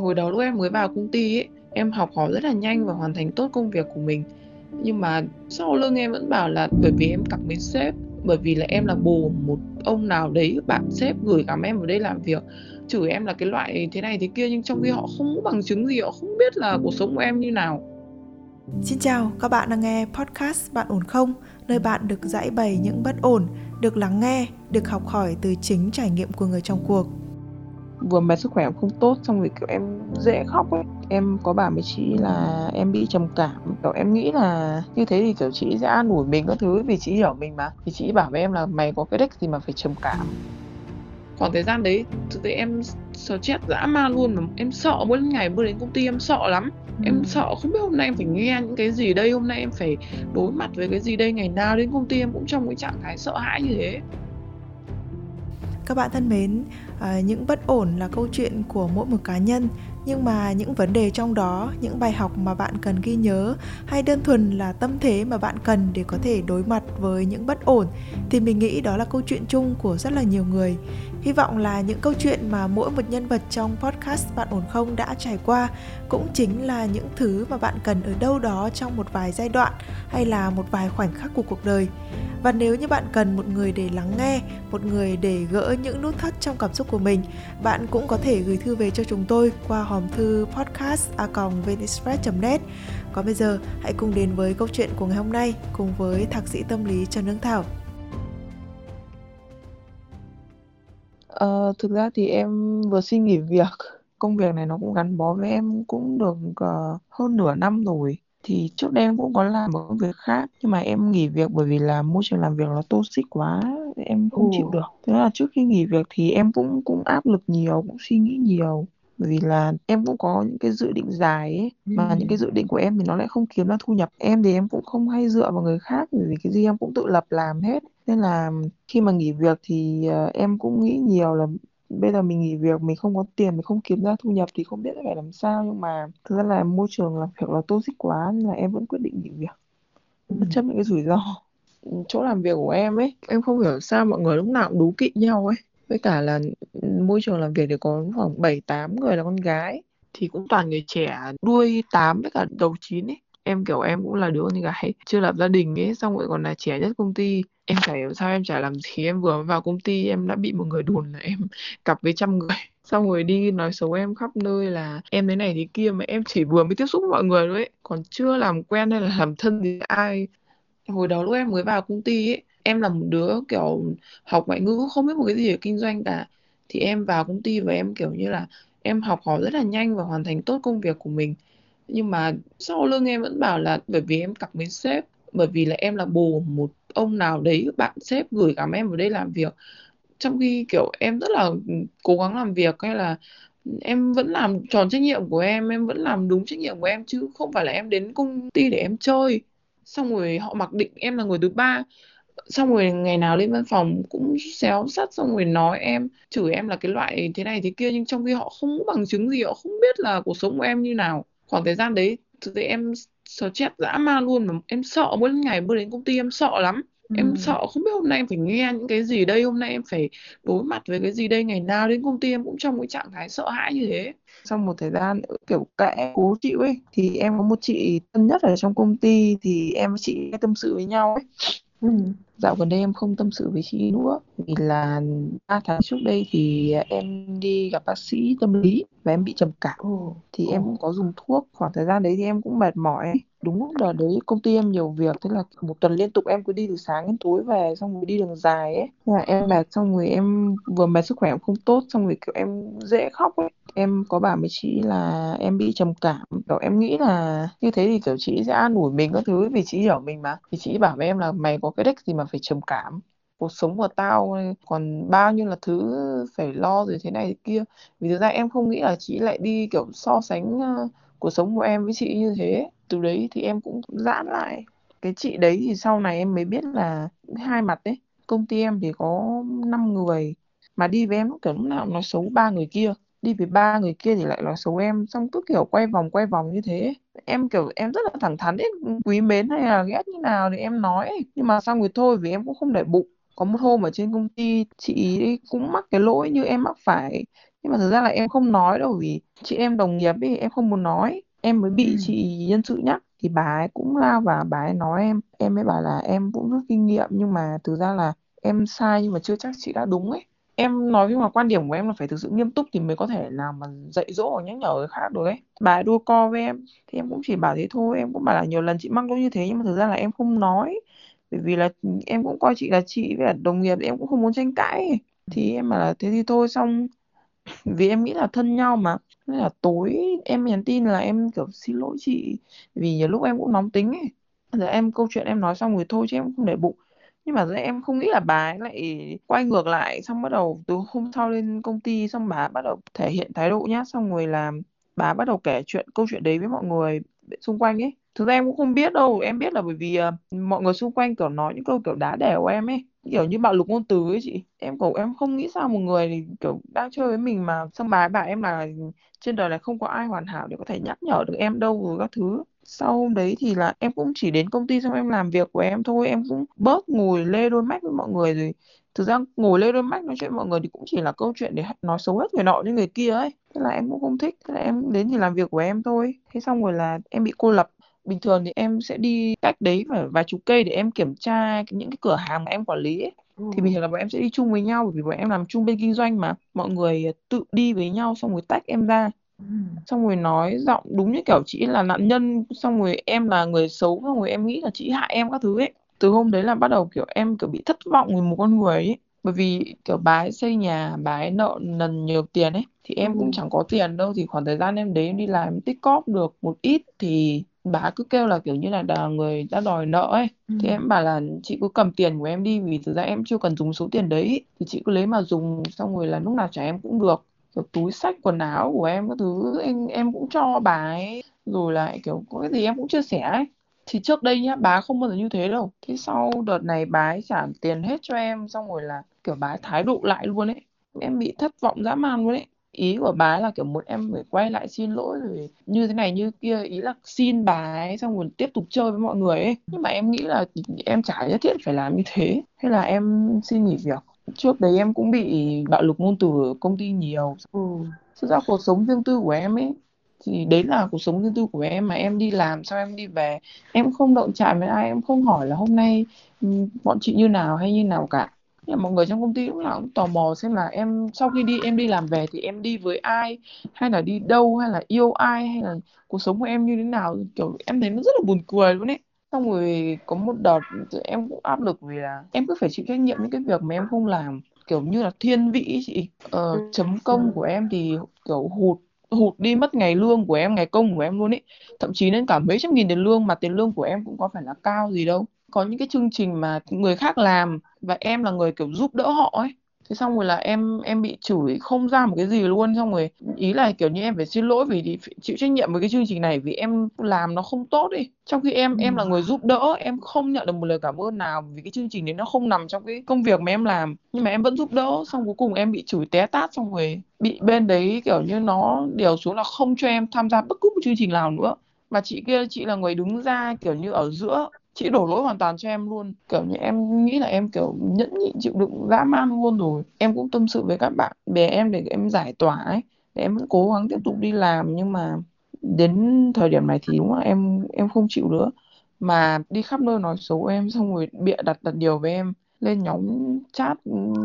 hồi đầu lúc em mới vào công ty ấy em học hỏi rất là nhanh và hoàn thành tốt công việc của mình. Nhưng mà sau lưng em vẫn bảo là bởi vì em cặp với sếp bởi vì là em là bồ một ông nào đấy bạn sếp gửi gắm em vào đây làm việc. Chửi em là cái loại thế này thế kia nhưng trong khi họ không có bằng chứng gì họ không biết là cuộc sống của em như nào. Xin chào, các bạn đang nghe podcast Bạn ổn không? Nơi bạn được giải bày những bất ổn, được lắng nghe, được học hỏi từ chính trải nghiệm của người trong cuộc vừa mệt sức khỏe em không tốt xong rồi kiểu em dễ khóc ấy. Em có bảo với chị là em bị trầm cảm kiểu em nghĩ là như thế thì kiểu chị sẽ an ủi mình các thứ vì chị hiểu mình mà. Thì chị bảo với em là mày có cái đích gì mà phải trầm cảm. Khoảng thời gian đấy thực tế em stress dã man luôn mà. Em sợ mỗi ngày bước đến công ty em sợ lắm. Ừ. em sợ không biết hôm nay em phải nghe những cái gì đây hôm nay em phải đối mặt với cái gì đây ngày nào đến công ty em cũng trong cái trạng thái sợ hãi như thế các bạn thân mến. À, những bất ổn là câu chuyện của mỗi một cá nhân nhưng mà những vấn đề trong đó, những bài học mà bạn cần ghi nhớ hay đơn thuần là tâm thế mà bạn cần để có thể đối mặt với những bất ổn thì mình nghĩ đó là câu chuyện chung của rất là nhiều người. Hy vọng là những câu chuyện mà mỗi một nhân vật trong podcast bạn ổn không đã trải qua cũng chính là những thứ mà bạn cần ở đâu đó trong một vài giai đoạn hay là một vài khoảnh khắc của cuộc đời. Và nếu như bạn cần một người để lắng nghe, một người để gỡ những nút thắt trong cảm xúc của mình, bạn cũng có thể gửi thư về cho chúng tôi qua hòm thư podcast a net. Còn bây giờ hãy cùng đến với câu chuyện của ngày hôm nay cùng với thạc sĩ tâm lý Trần Hương Thảo. Ờ, thực ra thì em vừa xin nghỉ việc. Công việc này nó cũng gắn bó với em cũng được uh, hơn nửa năm rồi. Thì trước đây em cũng có làm một công việc khác nhưng mà em nghỉ việc bởi vì là môi trường làm việc nó toxic quá em không chịu được. Thế là trước khi nghỉ việc thì em cũng cũng áp lực nhiều cũng suy nghĩ nhiều bởi vì là em cũng có những cái dự định dài ấy mà những cái dự định của em thì nó lại không kiếm ra thu nhập. Em thì em cũng không hay dựa vào người khác bởi vì cái gì em cũng tự lập làm hết. Nên là khi mà nghỉ việc thì uh, em cũng nghĩ nhiều là bây giờ mình nghỉ việc mình không có tiền mình không kiếm ra thu nhập thì không biết phải làm sao. Nhưng mà thực ra là môi trường làm việc là toxic quá nên là em vẫn quyết định nghỉ việc. Bất ừ. chấp những cái rủi ro. Chỗ làm việc của em ấy em không hiểu sao mọi người lúc nào cũng đố kỵ nhau ấy với cả là môi trường làm việc thì có khoảng 7 8 người là con gái. Thì cũng toàn người trẻ đuôi 8 với cả đầu 9 ấy. Em, kiểu, em cũng là đứa con gái chưa lập gia đình ấy, xong rồi còn là trẻ nhất công ty. Em chả hiểu sao em chả làm gì. Em vừa vào công ty, em đã bị một người đồn là em cặp với trăm người. Xong rồi đi nói xấu em khắp nơi là em thế này thế kia mà em chỉ vừa mới tiếp xúc với mọi người thôi ấy. Còn chưa làm quen hay là làm thân với ai. Hồi đầu lúc em mới vào công ty ấy em là một đứa, kiểu, học ngoại ngữ không biết một cái gì về kinh doanh cả. Thì em vào công ty và em, kiểu như là, em học hỏi rất là nhanh và hoàn thành tốt công việc của mình. Nhưng mà sau lưng em vẫn bảo là, bởi vì em cặp với sếp, bởi vì là em là bồ một ông nào đấy, bạn sếp gửi gắm em vào đây làm việc. Trong khi, kiểu, em rất là cố gắng làm việc hay là em vẫn làm tròn trách nhiệm của em em vẫn làm đúng trách nhiệm của em chứ không phải là em đến công ty để em chơi. Xong rồi họ mặc định em là người thứ ba xong rồi ngày nào lên văn phòng cũng xéo sắt xong rồi nói em chửi em là cái loại thế này thế kia nhưng trong khi họ không có bằng chứng gì họ không biết là cuộc sống của em như nào. Khoảng thời gian đấy thực tế em stress dã man luôn mà em sợ mỗi ngày bước đến công ty em sợ lắm. Ừ. em sợ không biết hôm nay em phải nghe những cái gì đây hôm nay em phải đối mặt với cái gì đây ngày nào đến công ty em cũng trong cái trạng thái sợ hãi như thế. Sau một thời gian kiểu kệ cố chịu ấy thì em có một chị thân nhất ở trong công ty thì em với chị tâm sự với nhau ấy ừ. dạo gần đây em không tâm sự với chị nữa vì là ba tháng trước đây thì em đi gặp bác sĩ tâm lý và em bị trầm cảm. Thì em cũng có dùng thuốc khoảng thời gian đấy thì em cũng mệt mỏi. Ấy đúng lúc là đấy công ty em nhiều việc thế là một tuần liên tục em cứ đi từ sáng đến tối về xong rồi đi đường dài ấy. Thế là em mệt xong rồi em vừa mệt sức khỏe em không tốt xong rồi kiểu em dễ khóc ấy em có bảo với chị là em bị trầm cảm kiểu em nghĩ là như thế thì kiểu chị sẽ an ủi mình các thứ vì chị hiểu mình mà. Thì chị bảo với em là mày có cái đích gì mà phải trầm cảm? Cuộc sống của tao còn bao nhiêu là thứ phải lo rồi thế này thế kia. Vì thực ra em không nghĩ là chị lại đi kiểu so sánh uh, cuộc sống của em với chị như thế. Từ đấy thì em cũng giãn lại. Cái chị đấy thì sau này em mới biết là hai mặt đấy công ty em thì có 5 người mà đi với em kiểu lúc nào nói xấu ba người kia đi với ba người kia thì lại nói xấu em. Xong cứ kiểu quay vòng quay vòng như thế. Em kiểu em rất là thẳng thắn ấy quý mến hay là ghét như nào thì em nói. Nhưng mà xong rồi thôi vì em cũng không để bụng. Có một hôm ở trên công ty chị ấy cũng mắc cái lỗi như em mắc phải. Nhưng mà thực ra là em không nói đâu vì chị em đồng nghiệp ấy em không muốn nói. Em mới bị Ừ. chị nhân sự nhắc. Thì bà ấy cũng lao vào bà ấy nói em. Em mới bảo là em cũng rút kinh nghiệm nhưng mà thực ra là em sai nhưng mà chưa chắc chị đã đúng ấy em nói nhưng mà quan điểm của em là phải thực sự nghiêm túc thì mới có thể nào mà dạy dỗ hoặc nhắc nhở người khác được ấy. Bà đua co với em, thì em cũng chỉ bảo thế thôi, em cũng bảo là nhiều lần chị mắc cũng như thế nhưng mà thực ra là em không nói. Bởi vì là em cũng coi chị là chị với là đồng nghiệp, em cũng không muốn tranh cãi. Thì em bảo là thế thì thôi, xong. Vì em nghĩ là thân nhau mà, nên là tối em nhắn tin là em kiểu xin lỗi chị. Vì nhiều lúc em cũng nóng tính ấy. Giờ em câu chuyện em nói xong rồi thôi chứ em cũng không để bụng nhưng mà em không nghĩ là bà ấy lại quay ngược lại xong bắt đầu từ hôm sau lên công ty xong bà bắt đầu thể hiện thái độ nhá xong rồi là bà bắt đầu kể chuyện câu chuyện đấy với mọi người xung quanh ấy. Thực ra em cũng không biết đâu em biết là bởi vì uh, mọi người xung quanh kiểu nói những câu kiểu đá đẻ của em ấy kiểu như bạo lực ngôn từ ấy chị. Em kiểu em không nghĩ sao một người thì kiểu đang chơi với mình mà xong bà ấy bảo em là trên đời này không có ai hoàn hảo để có thể nhắc nhở được em đâu rồi các thứ sau hôm đấy thì là em cũng chỉ đến công ty xong em làm việc của em thôi. Em cũng bớt ngồi lê đôi mắt với mọi người rồi. Thực ra ngồi lê đôi mắt nói chuyện với mọi người thì cũng chỉ là câu chuyện để nói xấu hết người nọ với người kia ấy. Thế là em cũng không thích. Thế là em đến thì làm việc của em thôi. Thế xong rồi là em bị cô lập. Bình thường thì em sẽ đi cách đấy phải vài chục cây để em kiểm tra những cái cửa hàng mà em quản lý ấy. Ừ. thì bình thường là bọn em sẽ đi chung với nhau bởi vì bọn em làm chung bên kinh doanh mà. Mọi người tự đi với nhau xong rồi tách em ra ừ. xong rồi nói giọng đúng như kiểu chị là nạn nhân xong rồi em là người xấu xong rồi em nghĩ là chị hại em các thứ ấy. Từ hôm đấy là bắt đầu kiểu em kiểu bị thất vọng với một con người ấy. Bởi vì kiểu bà ấy xây nhà bà ấy nợ nần nhiều tiền ấy thì em cũng chẳng có tiền đâu thì khoảng thời gian em đấy em đi làm tích cóp được một ít thì bà cứ kêu là kiểu như là là người đã đòi nợ ấy. Thì em bảo là chị cứ cầm tiền của em đi vì thực ra em chưa cần dùng số tiền đấy. Thì chị cứ lấy mà dùng xong rồi là lúc nào trả em cũng được kiểu túi sách, quần áo của em các thứ, em em cũng cho bà ấy. Rồi lại kiểu có cái gì em cũng chia sẻ ấy. Thì trước đây nhá, bà không bao giờ như thế đâu. Thế sau đợt này bà ấy trả tiền hết cho em, xong rồi là kiểu bà ấy thái độ lại luôn ấy. Em bị thất vọng dã man luôn ấy. Ý của bà ấy là kiểu muốn em phải quay lại xin lỗi rồi như thế này như kia, ý là xin bà ấy xong rồi tiếp tục chơi với mọi người ấy. Nhưng mà em nghĩ là em chả nhất thiết phải làm như thế. Hay là em xin nghỉ việc trước đấy em cũng bị bạo lực ngôn từ ở công ty nhiều. Ừ. thực ra cuộc sống riêng tư của em ấy thì đấy là cuộc sống riêng tư của em mà em đi làm sau em đi về em không động chạm với ai em không hỏi là hôm nay bọn chị như nào hay như nào cả. Nhưng mà mọi người trong công ty lúc nào cũng tò mò xem là em sau khi đi em đi làm về thì em đi với ai hay là đi đâu hay là yêu ai hay là cuộc sống của em như thế nào. Kiểu em thấy nó rất là buồn cười luôn ấy xong rồi có một đợt em cũng áp lực vì là em cứ phải chịu trách nhiệm những cái việc mà em không làm. Kiểu như là thiên vị ấy chị. Ờ, chấm công của em thì kiểu hụt hụt đi mất ngày lương của em ngày công của em luôn ấy. Thậm chí đến cả mấy trăm nghìn tiền lương mà tiền lương của em cũng có phải là cao gì đâu. Có những cái chương trình mà người khác làm và em là người kiểu giúp đỡ họ ấy thế xong rồi là em em bị chửi không ra một cái gì luôn. Xong rồi ý là, kiểu như, em phải xin lỗi vì chịu trách nhiệm với cái chương trình này vì em làm nó không tốt đi trong khi em ừ. em là người giúp đỡ, em không nhận được một lời cảm ơn nào vì cái chương trình đấy nó không nằm trong cái công việc mà em làm. Nhưng mà em vẫn giúp đỡ. Xong cuối cùng em bị chửi té tát, xong rồi bị bên đấy, kiểu như, nó điều xuống là không cho em tham gia bất cứ một chương trình nào nữa. Mà chị kia, chị là người đứng ra, kiểu như, ở giữa chị đổ lỗi hoàn toàn cho em luôn. Kiểu như em nghĩ là em kiểu nhẫn nhịn chịu đựng dã man luôn rồi. Em cũng tâm sự với các bạn bè em để em giải tỏa ấy. Để em vẫn cố gắng tiếp tục đi làm nhưng mà đến thời điểm này thì đúng là em em không chịu nữa. Mà đi khắp nơi nói xấu em xong rồi bịa đặt đặt điều với em. Lên nhóm chat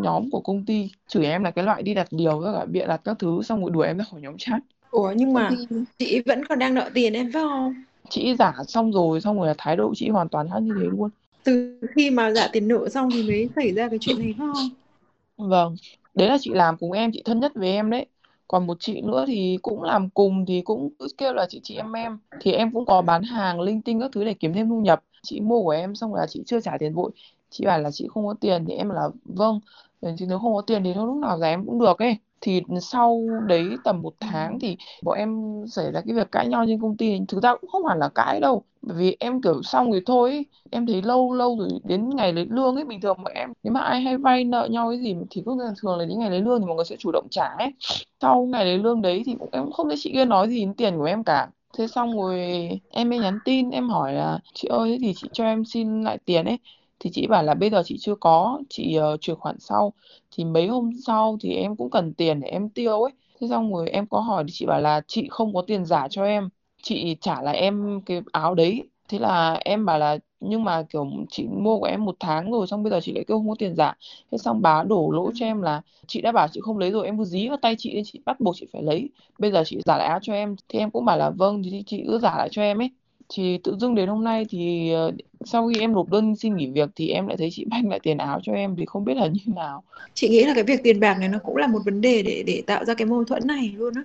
nhóm của công ty chửi em là cái loại đi đặt điều với cả bịa đặt các thứ xong rồi đuổi em ra khỏi nhóm chat. Ủa nhưng mà chị vẫn còn đang nợ tiền em phải không chị giả xong rồi xong rồi là thái độ chị hoàn toàn khác như thế luôn. Từ khi mà giả tiền nợ xong thì mới xảy ra cái chuyện này không? Vâng đấy là chị làm cùng em chị thân nhất với em đấy. Còn một chị nữa thì cũng làm cùng thì cũng cứ kêu là chị chị em em. Thì em cũng có bán hàng linh tinh các thứ để kiếm thêm thu nhập. Chị mua của em xong rồi là chị chưa trả tiền vội. Chị bảo là chị không có tiền thì em là vâng thì nếu không có tiền thì thôi lúc nào giá em cũng được ấy thì sau đấy tầm một tháng thì bọn em xảy ra cái việc cãi nhau trên công ty. Thực ra cũng không hẳn là cãi đâu bởi vì em kiểu xong rồi thôi ấy. em thấy lâu lâu rồi đến ngày lấy lương ấy bình thường bọn em nếu mà ai hay vay nợ nhau cái gì thì cứ thường là đến ngày lấy lương thì mọi người sẽ chủ động trả ấy. Sau ngày lấy lương đấy thì em cũng không thấy chị kia nói gì đến tiền của em cả. Thế xong rồi em mới nhắn tin em hỏi là chị ơi thì chị cho em xin lại tiền ấy thì chị bảo là bây giờ chị chưa có chị uh, chuyển khoản sau. Thì mấy hôm sau thì em cũng cần tiền để em tiêu ấy. Thế xong rồi em có hỏi thì chị bảo là chị không có tiền giả cho em. Chị trả lại em cái áo đấy. Thế là em bảo là nhưng mà kiểu chị mua của em một tháng rồi xong bây giờ chị lại kêu không có tiền giả. Thế xong bà đổ lỗi cho em là chị đã bảo chị không lấy rồi em cứ dí vào tay chị nên chị bắt buộc chị phải lấy. Bây giờ chị giả lại áo cho em. Thì em cũng bảo là vâng thì chị cứ giả lại cho em ấy thì tự dưng đến hôm nay thì ờ, sau khi em nộp đơn xin nghỉ việc thì em lại thấy chị banh lại tiền áo cho em thì không biết là như nào. Chị nghĩ là cái việc tiền bạc này nó cũng là một vấn đề để để tạo ra cái mâu thuẫn này luôn á.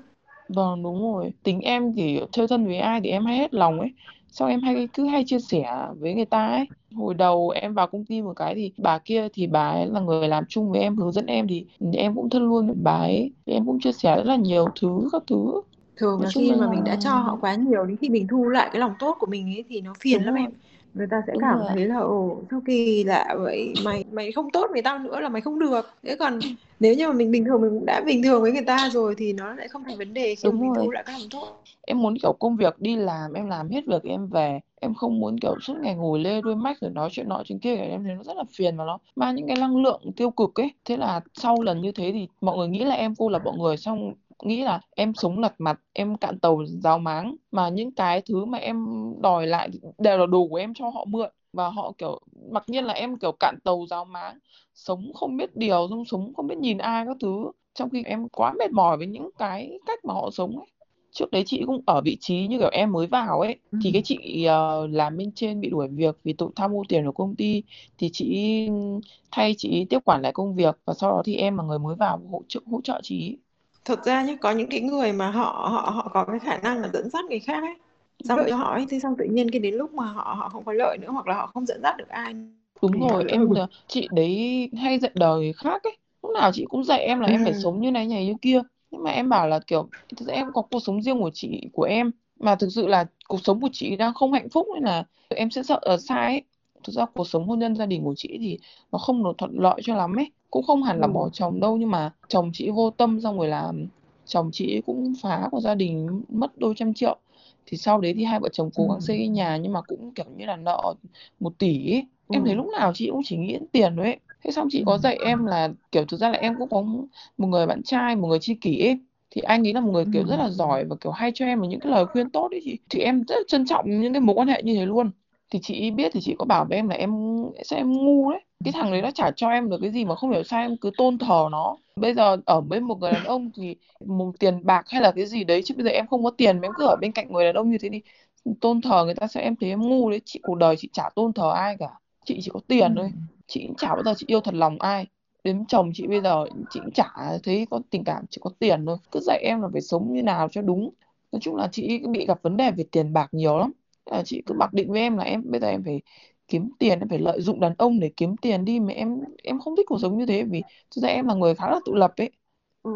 Vâng đúng rồi. Tính em thì chơi thân với ai thì em hay hết lòng ấy. Sao em hay cứ hay chia sẻ với người ta ấy. Hồi đầu em vào công ty một cái thì bà kia thì bà ấy là người làm chung với em hướng dẫn em thì em cũng thân luôn với bà ấy. Thì em cũng chia sẻ rất là nhiều thứ các thứ thường là khi là... mà mình đã cho họ quá nhiều đến khi mình thu lại cái lòng tốt của mình ấy thì nó phiền Đúng lắm rồi. em người ta sẽ Đúng cảm rồi. thấy là ồ sao kỳ lạ vậy mày mày không tốt với tao nữa là mày không được thế còn nếu như mà mình bình thường mình đã bình thường với người ta rồi thì nó lại không thành vấn đề khi Đúng mình rồi. thu lại cái lòng tốt em muốn kiểu công việc đi làm em làm hết việc em về em không muốn kiểu suốt ngày ngồi lê đuôi mách rồi nói chuyện nọ chuyện kia em thấy nó rất là phiền và nó mang những cái năng lượng tiêu cực ấy thế là sau lần như thế thì mọi người nghĩ là em cô lập mọi người xong nghĩ là em sống lật mặt em cạn tàu ráo máng mà những cái thứ mà em đòi lại đều là đồ của em cho họ mượn. Và họ kiểu mặc nhiên là em kiểu cạn tàu ráo máng sống không biết điều xong sống không biết nhìn ai các thứ. Trong khi em quá mệt mỏi với những cái cách mà họ sống ấy. Trước đấy chị cũng ở vị trí như kiểu em mới vào ấy ừ. thì cái chị uh, làm bên trên bị đuổi việc vì tội tham ô tiền của công ty thì chị thay chị tiếp quản lại công việc và sau đó thì em là người mới vào hỗ trợ hỗ trợ chị thực ra nhé có những cái người mà họ họ họ có cái khả năng là dẫn dắt người khác ấy. Xong cho họ ấy thì xong tự nhiên cái đến lúc mà họ họ không có lợi nữa hoặc là họ không dẫn dắt được ai. Đúng rồi em chị đấy hay dạy đời người khác ấy. Lúc nào chị cũng dạy em là ừ. em phải sống như này này như kia. Nhưng mà em bảo là kiểu thực ra em có cuộc sống riêng của chị của em. Mà thực sự là cuộc sống của chị đang không hạnh phúc nên là em sẽ sợ ở sai ấy. Thực ra cuộc sống hôn nhân gia đình của chị thì nó không được thuận lợi cho lắm ấy cũng không hẳn là ừ. bỏ chồng đâu nhưng mà chồng chị vô tâm xong rồi là chồng chị cũng phá của gia đình mất đôi trăm triệu thì sau đấy thì hai vợ chồng cố gắng ừ. xây cái nhà nhưng mà cũng kiểu như là nợ một tỷ ấy. Ừ. em thấy lúc nào chị cũng chỉ nghĩ đến tiền thôi ấy thế xong chị có dạy em là kiểu thực ra là em cũng có một người bạn trai một người tri kỷ ấy thì anh ấy là một người kiểu rất là giỏi và kiểu hay cho em những cái lời khuyên tốt ấy chị thì em rất trân trọng những cái mối quan hệ như thế luôn thì chị biết thì chị có bảo với em là em sẽ em ngu đấy. Cái thằng đấy nó chả cho em được cái gì mà không hiểu sao em cứ tôn thờ nó. Bây giờ ở bên một người đàn ông thì một tiền bạc hay là cái gì đấy chứ bây giờ em không có tiền mà em cứ ở bên cạnh người đàn ông như thế thì tôn thờ người ta sẽ em thấy em ngu đấy. Chị cuộc đời chị chả tôn thờ ai cả. Chị chỉ có tiền thôi. Chị chả bao giờ chị yêu thật lòng ai. Đến chồng chị bây giờ chị chả thấy có tình cảm chỉ có tiền thôi. Cứ dạy em là phải sống như nào cho đúng. Nói chung là chị bị gặp vấn đề về tiền bạc nhiều lắm là chị cứ mặc định với em là em bây giờ em phải kiếm tiền em phải lợi dụng đàn ông để kiếm tiền đi mà em em không thích cuộc sống như thế vì thực ra em là người khá là tự lập ấy. Ừ.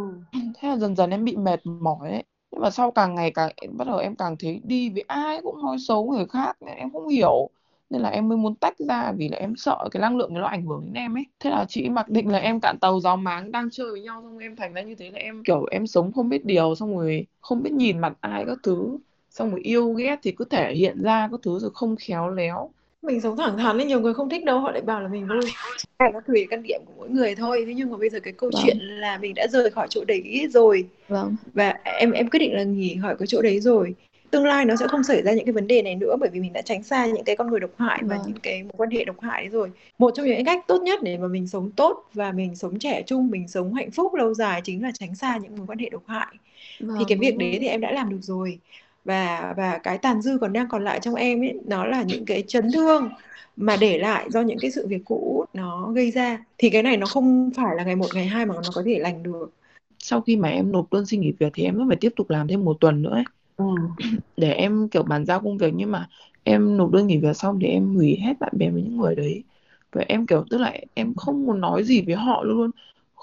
thế là dần dần em bị mệt mỏi ấy. Nhưng mà sau càng ngày càng em, bắt đầu em càng thấy đi với ai cũng nói xấu người khác em không hiểu. Nên là em mới muốn tách ra vì là em sợ cái năng lượng nó ảnh hưởng đến em ấy. Thế là chị mặc định là em cạn tàu gió máng đang chơi với nhau xong em thành ra như thế là em kiểu em sống không biết điều xong rồi không biết nhìn mặt ai các thứ xong rồi yêu ghét thì cứ thể hiện ra các thứ rồi không khéo léo. Mình sống thẳng thắn nên nhiều người không thích đâu họ lại bảo là mình vui. Nó tùy căn điểm của mỗi người thôi. Thế nhưng mà bây giờ cái câu vâng. chuyện là mình đã rời khỏi chỗ đấy rồi. Vâng. và em em quyết định là nghỉ khỏi cái chỗ đấy rồi. Tương lai nó sẽ không xảy ra những cái vấn đề này nữa bởi vì mình đã tránh xa những cái con người độc hại và vâng. những cái mối quan hệ độc hại đấy rồi. Một trong những cách tốt nhất để mà mình sống tốt và mình sống trẻ trung mình sống hạnh phúc lâu dài chính là tránh xa những mối quan hệ độc hại. Vâng, thì cái việc đấy thì em đã làm được rồi và và cái tàn dư còn đang còn lại trong em ấy nó là những cái chấn thương mà để lại do những cái sự việc cũ nó gây ra thì cái này nó không phải là ngày một ngày hai mà nó có thể lành được sau khi mà em nộp đơn xin nghỉ việc thì em vẫn phải tiếp tục làm thêm một tuần nữa ấy. Ừ. để em kiểu bàn giao công việc nhưng mà em nộp đơn nghỉ việc xong thì em hủy hết bạn bè với những người đấy và em kiểu tức là em không muốn nói gì với họ luôn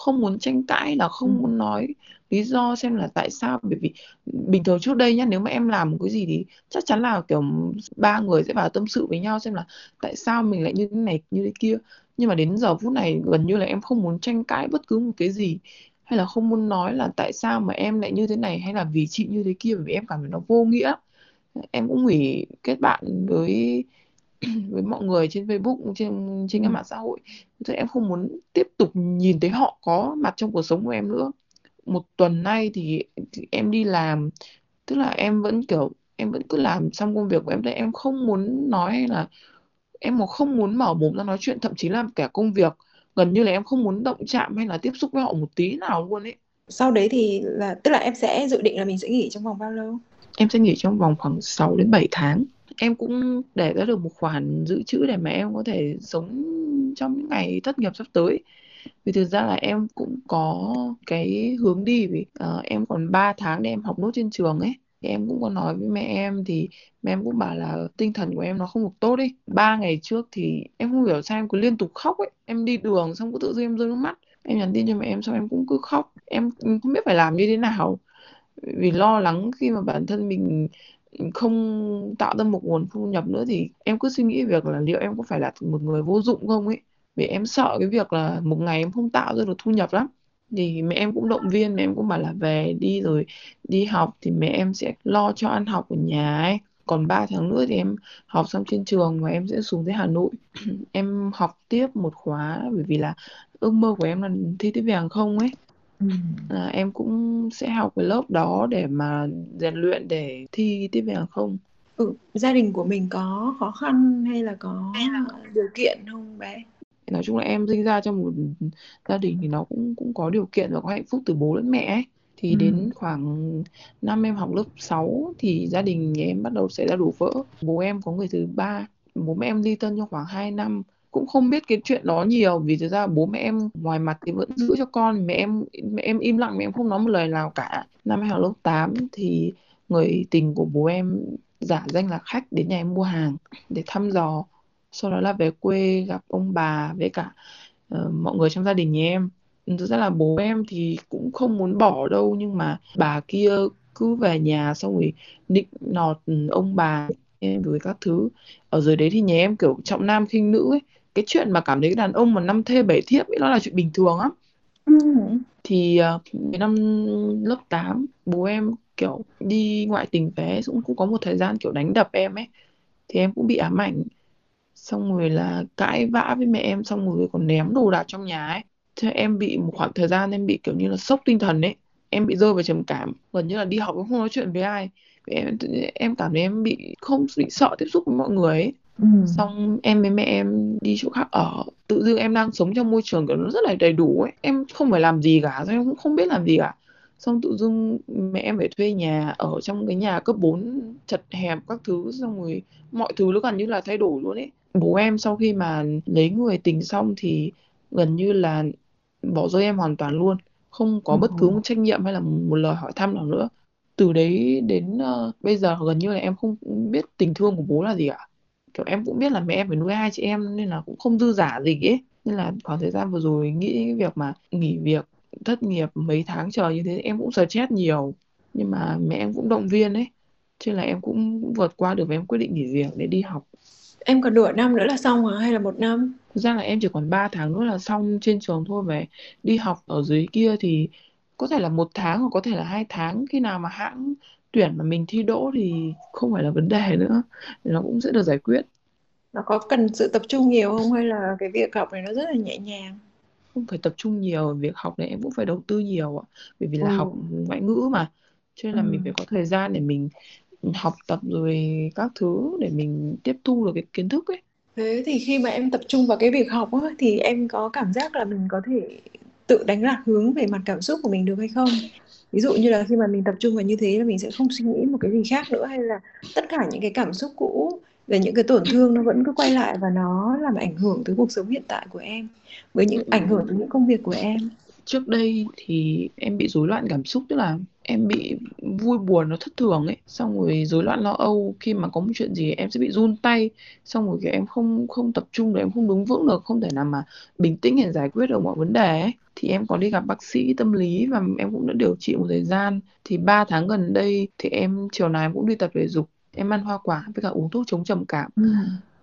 không muốn tranh cãi là không ừ. muốn nói lý do xem là tại sao. Bởi vì bình thường trước đây nhá nếu mà em làm một cái gì thì chắc chắn là kiểu ba người sẽ vào tâm sự với nhau xem là tại sao mình lại như thế này như thế kia. Nhưng mà đến giờ phút này gần như là em không muốn tranh cãi bất cứ một cái gì. Hay là không muốn nói là tại sao mà em lại như thế này hay là vì chị như thế kia bởi vì em cảm thấy nó vô nghĩa. Em cũng hủy kết bạn với với mọi người trên Facebook trên trên các ừ. mạng xã hội. Thì em không muốn tiếp tục nhìn thấy họ có mặt trong cuộc sống của em nữa. Một tuần nay thì, thì em đi làm tức là em vẫn kiểu em vẫn cứ làm xong công việc của em đấy em không muốn nói hay là em mà không muốn mở mồm ra nói chuyện thậm chí là cả công việc gần như là em không muốn động chạm hay là tiếp xúc với họ một tí nào luôn ấy. Sau đấy thì là tức là em sẽ dự định là mình sẽ nghỉ trong vòng bao lâu? Em sẽ nghỉ trong vòng khoảng 6 đến 7 tháng em cũng để ra được một khoản dự trữ để mà em có thể sống trong những ngày thất nghiệp sắp tới. Vì thực ra là em cũng có cái hướng đi vì uh, em còn 3 tháng để em học nốt trên trường ấy. Thì em cũng có nói với mẹ em thì mẹ em cũng bảo là tinh thần của em nó không được tốt ấy. Ba ngày trước thì em không hiểu sao em cứ liên tục khóc ấy. Em đi đường xong cứ tự dưng em rơi nước mắt. Em nhắn tin cho mẹ em xong em cũng cứ khóc. Em không biết phải làm như thế nào. Vì lo lắng khi mà bản thân mình không tạo ra một nguồn thu nhập nữa thì em cứ suy nghĩ việc là liệu em có phải là một người vô dụng không ấy? Vì em sợ cái việc là một ngày em không tạo ra được thu nhập lắm. Thì mẹ em cũng động viên, mẹ em cũng bảo là về đi rồi đi học thì mẹ em sẽ lo cho ăn học ở nhà ấy. Còn 3 tháng nữa thì em học xong trên trường và em sẽ xuống tới Hà Nội. Em học tiếp một khóa bởi vì là ước mơ của em là thi tiếp về hàng không ấy ừ. à, em cũng sẽ học cái lớp đó để mà rèn luyện để thi tiếp về hàng không ừ, gia đình của mình có khó khăn hay là có điều kiện không bé nói chung là em sinh ra trong một gia đình thì nó cũng cũng có điều kiện và có hạnh phúc từ bố lẫn mẹ ấy thì ừ. đến khoảng năm em học lớp 6 thì gia đình nhà em bắt đầu xảy ra đổ vỡ bố em có người thứ ba bố mẹ em ly thân trong khoảng 2 năm cũng không biết cái chuyện đó nhiều vì thực ra bố mẹ em ngoài mặt thì vẫn giữ cho con. Mẹ em mẹ em im lặng mẹ em không nói một lời nào cả. Năm học lớp 8 thì người tình của bố em giả danh là khách đến nhà em mua hàng để thăm dò. Sau đó là về quê gặp ông bà với cả uh, mọi người trong gia đình nhà em. Thực ra là bố em thì cũng không muốn bỏ đâu nhưng mà bà kia cứ về nhà xong rồi định nọt ừ, ông bà em với các thứ. Ở dưới đấy thì nhà em kiểu trọng nam khinh nữ ấy cái chuyện mà cảm thấy cái đàn ông mà năm thê bảy thiếp ấy nó là chuyện bình thường á. Ừ. thì uh, năm lớp 8 bố em kiểu đi ngoại tình về cũng cũng có một thời gian kiểu đánh đập em ấy. Thì em cũng bị ám ảnh. Xong rồi là cãi vã với mẹ em xong rồi còn ném đồ đạc trong nhà ấy. Thế em bị một khoảng thời gian em bị kiểu như là sốc tinh thần ấy. Em bị rơi vào trầm cảm gần như là đi học cũng không nói chuyện với ai. Em em cảm thấy em bị không bị sợ tiếp xúc với mọi người ấy ừ. xong em với mẹ em đi chỗ khác. Ở tự dưng em đang sống trong môi trường kiểu nó rất là đầy đủ ấy. Em không phải làm gì cả em cũng không biết làm gì cả. Xong tự dưng mẹ em phải thuê nhà ở trong cái nhà cấp 4 chật hẹp các thứ xong rồi mọi thứ nó gần như là thay đổi luôn ấy. Bố em sau khi mà lấy người tình xong thì gần như là bỏ rơi em hoàn toàn luôn. Không có bất cứ một trách nhiệm hay là một lời hỏi thăm nào nữa. Từ đấy đến uh, bây giờ gần như là em không biết tình thương của bố là gì cả kiểu em cũng biết là mẹ em phải nuôi hai chị em nên là cũng không dư giả gì ấy. Nên là khoảng thời gian vừa rồi nghĩ cái việc mà nghỉ việc thất nghiệp mấy tháng trời như thế em cũng stress nhiều. Nhưng mà mẹ em cũng động viên ấy. Nên là em cũng vượt qua được và em quyết định nghỉ việc để đi học. Em còn nửa năm nữa là xong hả hay là một năm? Thực ra là em chỉ còn 3 tháng nữa là xong trên trường thôi về đi học ở dưới kia thì có thể là một tháng hoặc có thể là hai tháng. Khi nào mà hãng tuyển mà mình thi đỗ thì không phải là vấn đề nữa. Nó cũng sẽ được giải quyết. Nó có cần sự tập trung nhiều không? Hay là cái việc học này nó rất là nhẹ nhàng? Không phải tập trung nhiều việc học này em cũng phải đầu tư nhiều ạ. Bởi vì là ừ. học ngoại ngữ mà. Cho nên là ừ. mình phải có thời gian để mình học tập rồi các thứ để mình tiếp thu được cái kiến thức ấy. Thế thì khi mà em tập trung vào cái việc học á, thì em có cảm giác là mình có thể tự đánh lạc hướng về mặt cảm xúc của mình được hay không? Ví dụ như là khi mà mình tập trung vào như thế là mình sẽ không suy nghĩ một cái gì khác nữa, hay là tất cả những cái cảm xúc cũ về những cái tổn thương nó vẫn cứ quay lại và nó làm ảnh hưởng tới cuộc sống hiện tại của em, với những ảnh hưởng tới những công việc của em? Trước đây thì em bị rối loạn cảm xúc, tức là em bị vui buồn nó thất thường ấy. Xong rồi rối loạn lo âu, khi mà có một chuyện gì em sẽ bị run tay. Xong rồi kiểu em không không tập trung được, em không đứng vững được, không thể nào mà bình tĩnh để giải quyết được mọi vấn đề ấy thì em có đi gặp bác sĩ tâm lý và em cũng đã điều trị một thời gian thì 3 tháng gần đây thì em chiều nào em cũng đi tập thể dục em ăn hoa quả với cả uống thuốc chống trầm cảm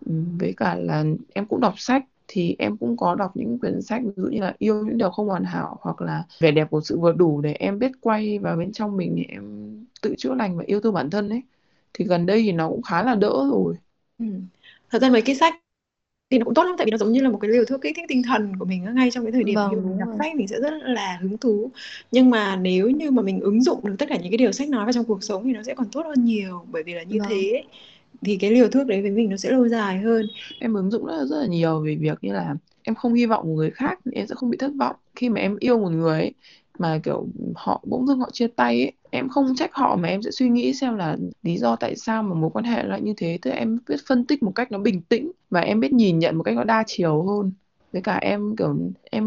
ừ. với cả là em cũng đọc sách thì em cũng có đọc những quyển sách ví dụ như là yêu những điều không hoàn hảo hoặc là vẻ đẹp của sự vừa đủ để em biết quay vào bên trong mình để em tự chữa lành và yêu thương bản thân ấy thì gần đây thì nó cũng khá là đỡ rồi ừ. thật ra mấy cái sách thì nó cũng tốt lắm tại vì nó giống như là một cái liều thuốc kích thích tinh thần của mình ngay trong cái thời điểm Vâng, mình đọc sách mình sẽ rất là hứng thú. Nhưng mà nếu như mà mình ứng dụng được tất cả những cái điều sách nói vào trong cuộc sống thì nó sẽ còn tốt hơn nhiều bởi vì là như Vâng. thế thì cái liều thuốc đấy với mình nó sẽ lâu dài hơn. Em ứng dụng rất là, rất là nhiều về việc như là em không hy vọng một người khác thì em sẽ không bị thất vọng. Khi mà em yêu một người ấy mà kiểu họ bỗng dưng họ chia tay ấy em không trách họ mà em sẽ suy nghĩ xem là lý do tại sao mà mối quan hệ lại như thế. Tức là em biết phân tích một cách nó bình tĩnh và em biết nhìn nhận một cách nó đa chiều hơn. Với cả em, kiểu, em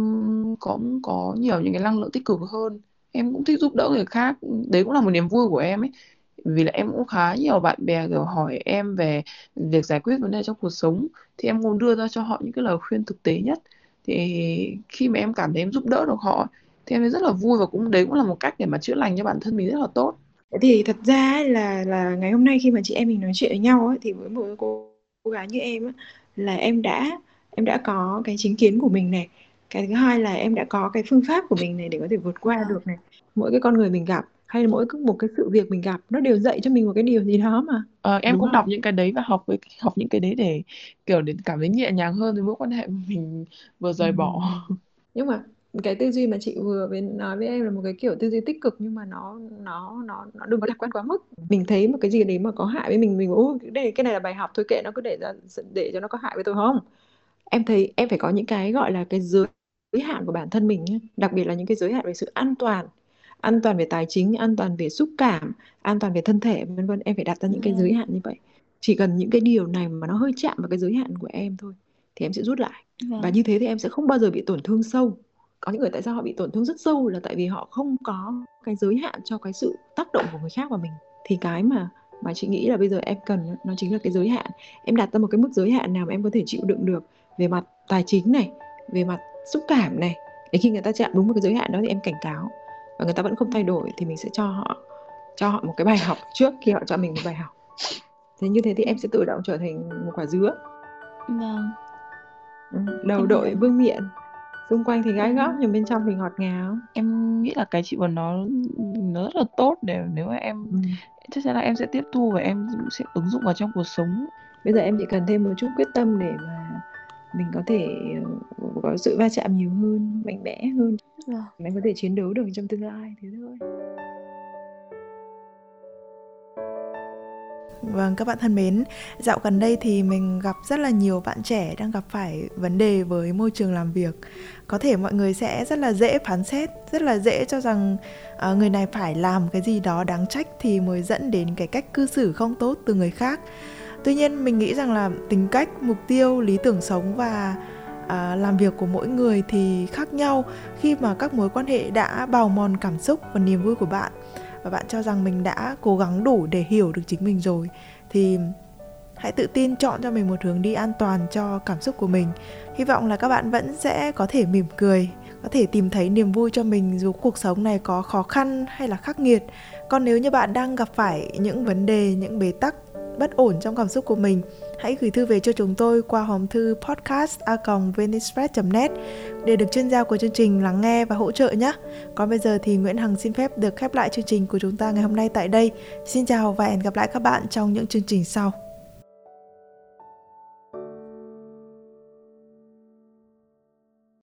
cũng có nhiều những cái năng lượng tích cực hơn. Em cũng thích giúp đỡ người khác. Đấy cũng là một niềm vui của em ấy. Vì là em cũng khá nhiều bạn bè, kiểu, hỏi em về việc giải quyết vấn đề trong cuộc sống. Thì em cũng đưa ra cho họ những cái lời khuyên thực tế nhất. Thì khi mà em cảm thấy em giúp đỡ được họ thì em thấy rất là vui và cũng đấy cũng là một cách để mà chữa lành cho bản thân mình rất là tốt. Thì thật ra ấy là là ngày hôm nay khi mà chị em mình nói chuyện với nhau ấy, thì với một cô, cô gái như em ấy, là em đã em đã có cái chính kiến của mình này. Cái thứ hai là em đã có cái phương pháp của mình này để có thể vượt qua được này. Mỗi cái con người mình gặp hay là mỗi một cái sự việc mình gặp nó đều dạy cho mình một cái điều gì đó mà. Ờ, em Đúng cũng không? đọc những cái đấy và học với học những cái đấy để kiểu để cảm thấy nhẹ nhàng hơn với mối quan hệ mình vừa rời bỏ. Nhưng mà cái tư duy mà chị vừa với nói với em là một cái kiểu tư duy tích cực nhưng mà nó nó nó nó đừng có lạc quan quá mức. Mình thấy một cái gì đấy mà có hại với mình mình ô cái này cái này là bài học thôi kệ nó cứ để ra để cho nó có hại với tôi không? Em thấy em phải có những cái gọi là cái giới hạn của bản thân mình nhé. Đặc biệt là những cái giới hạn về sự an toàn an toàn về tài chính an toàn về xúc cảm an toàn về thân thể vân vân. Em phải đặt ra những cái Vâng. giới hạn như vậy. Chỉ cần những cái điều này mà nó hơi chạm vào cái giới hạn của em thôi thì em sẽ rút lại. Và Vâng. như thế thì em sẽ không bao giờ bị tổn thương sâu có những người tại sao họ bị tổn thương rất sâu là tại vì họ không có cái giới hạn cho cái sự tác động của người khác vào mình. Thì cái mà mà chị nghĩ là bây giờ em cần nó chính là cái giới hạn. Em đặt ra một cái mức giới hạn nào mà em có thể chịu đựng được về mặt tài chính này về mặt xúc cảm này để khi người ta chạm đúng một cái giới hạn đó thì em cảnh cáo. Và người ta vẫn không thay đổi thì mình sẽ cho họ cho họ một cái bài học trước khi họ cho mình một bài học. Thế như thế thì em sẽ tự động trở thành một quả dứa. Vâng. Ừ, đầu đội vương miện xung quanh thì gái góc nhưng bên trong thì ngọt ngào. Em nghĩ là cái chị vừa nói nó rất là tốt để nếu mà em ừ. chắc chắn là em sẽ tiếp thu và em sẽ ứng dụng vào trong cuộc sống. Bây giờ em chỉ cần thêm một chút quyết tâm để mà mình có thể ờ, có sự va chạm nhiều hơn mạnh mẽ hơn. Vâng. em có thể chiến đấu được trong tương lai thế thôi Vâng các bạn thân mến, dạo gần đây thì mình gặp rất là nhiều bạn trẻ đang gặp phải vấn đề với môi trường làm việc. Có thể mọi người sẽ rất là dễ phán xét, rất là dễ cho rằng uh, người này phải làm cái gì đó đáng trách thì mới dẫn đến cái cách cư xử không tốt từ người khác. Tuy nhiên mình nghĩ rằng là tính cách, mục tiêu, lý tưởng sống và à, làm việc của mỗi người thì khác nhau khi mà các mối quan hệ đã bào mòn cảm xúc và niềm vui của bạn và bạn cho rằng mình đã cố gắng đủ để hiểu được chính mình rồi, thì hãy tự tin chọn cho mình một hướng đi an toàn cho cảm xúc của mình. Hy vọng là các bạn vẫn sẽ có thể mỉm cười, có thể tìm thấy niềm vui cho mình dù cuộc sống này có khó khăn hay là khắc nghiệt. Còn nếu như bạn đang gặp phải những vấn đề, những bế tắc bất ổn trong cảm xúc của mình hãy gửi thư về cho chúng tôi qua hòm thư podcast net để được chuyên gia của chương trình lắng nghe và hỗ trợ nhé. Còn bây giờ thì Nguyễn Hằng xin phép được khép lại chương trình của chúng ta ngày hôm nay tại đây. Xin chào và hẹn gặp lại các bạn trong những chương trình sau.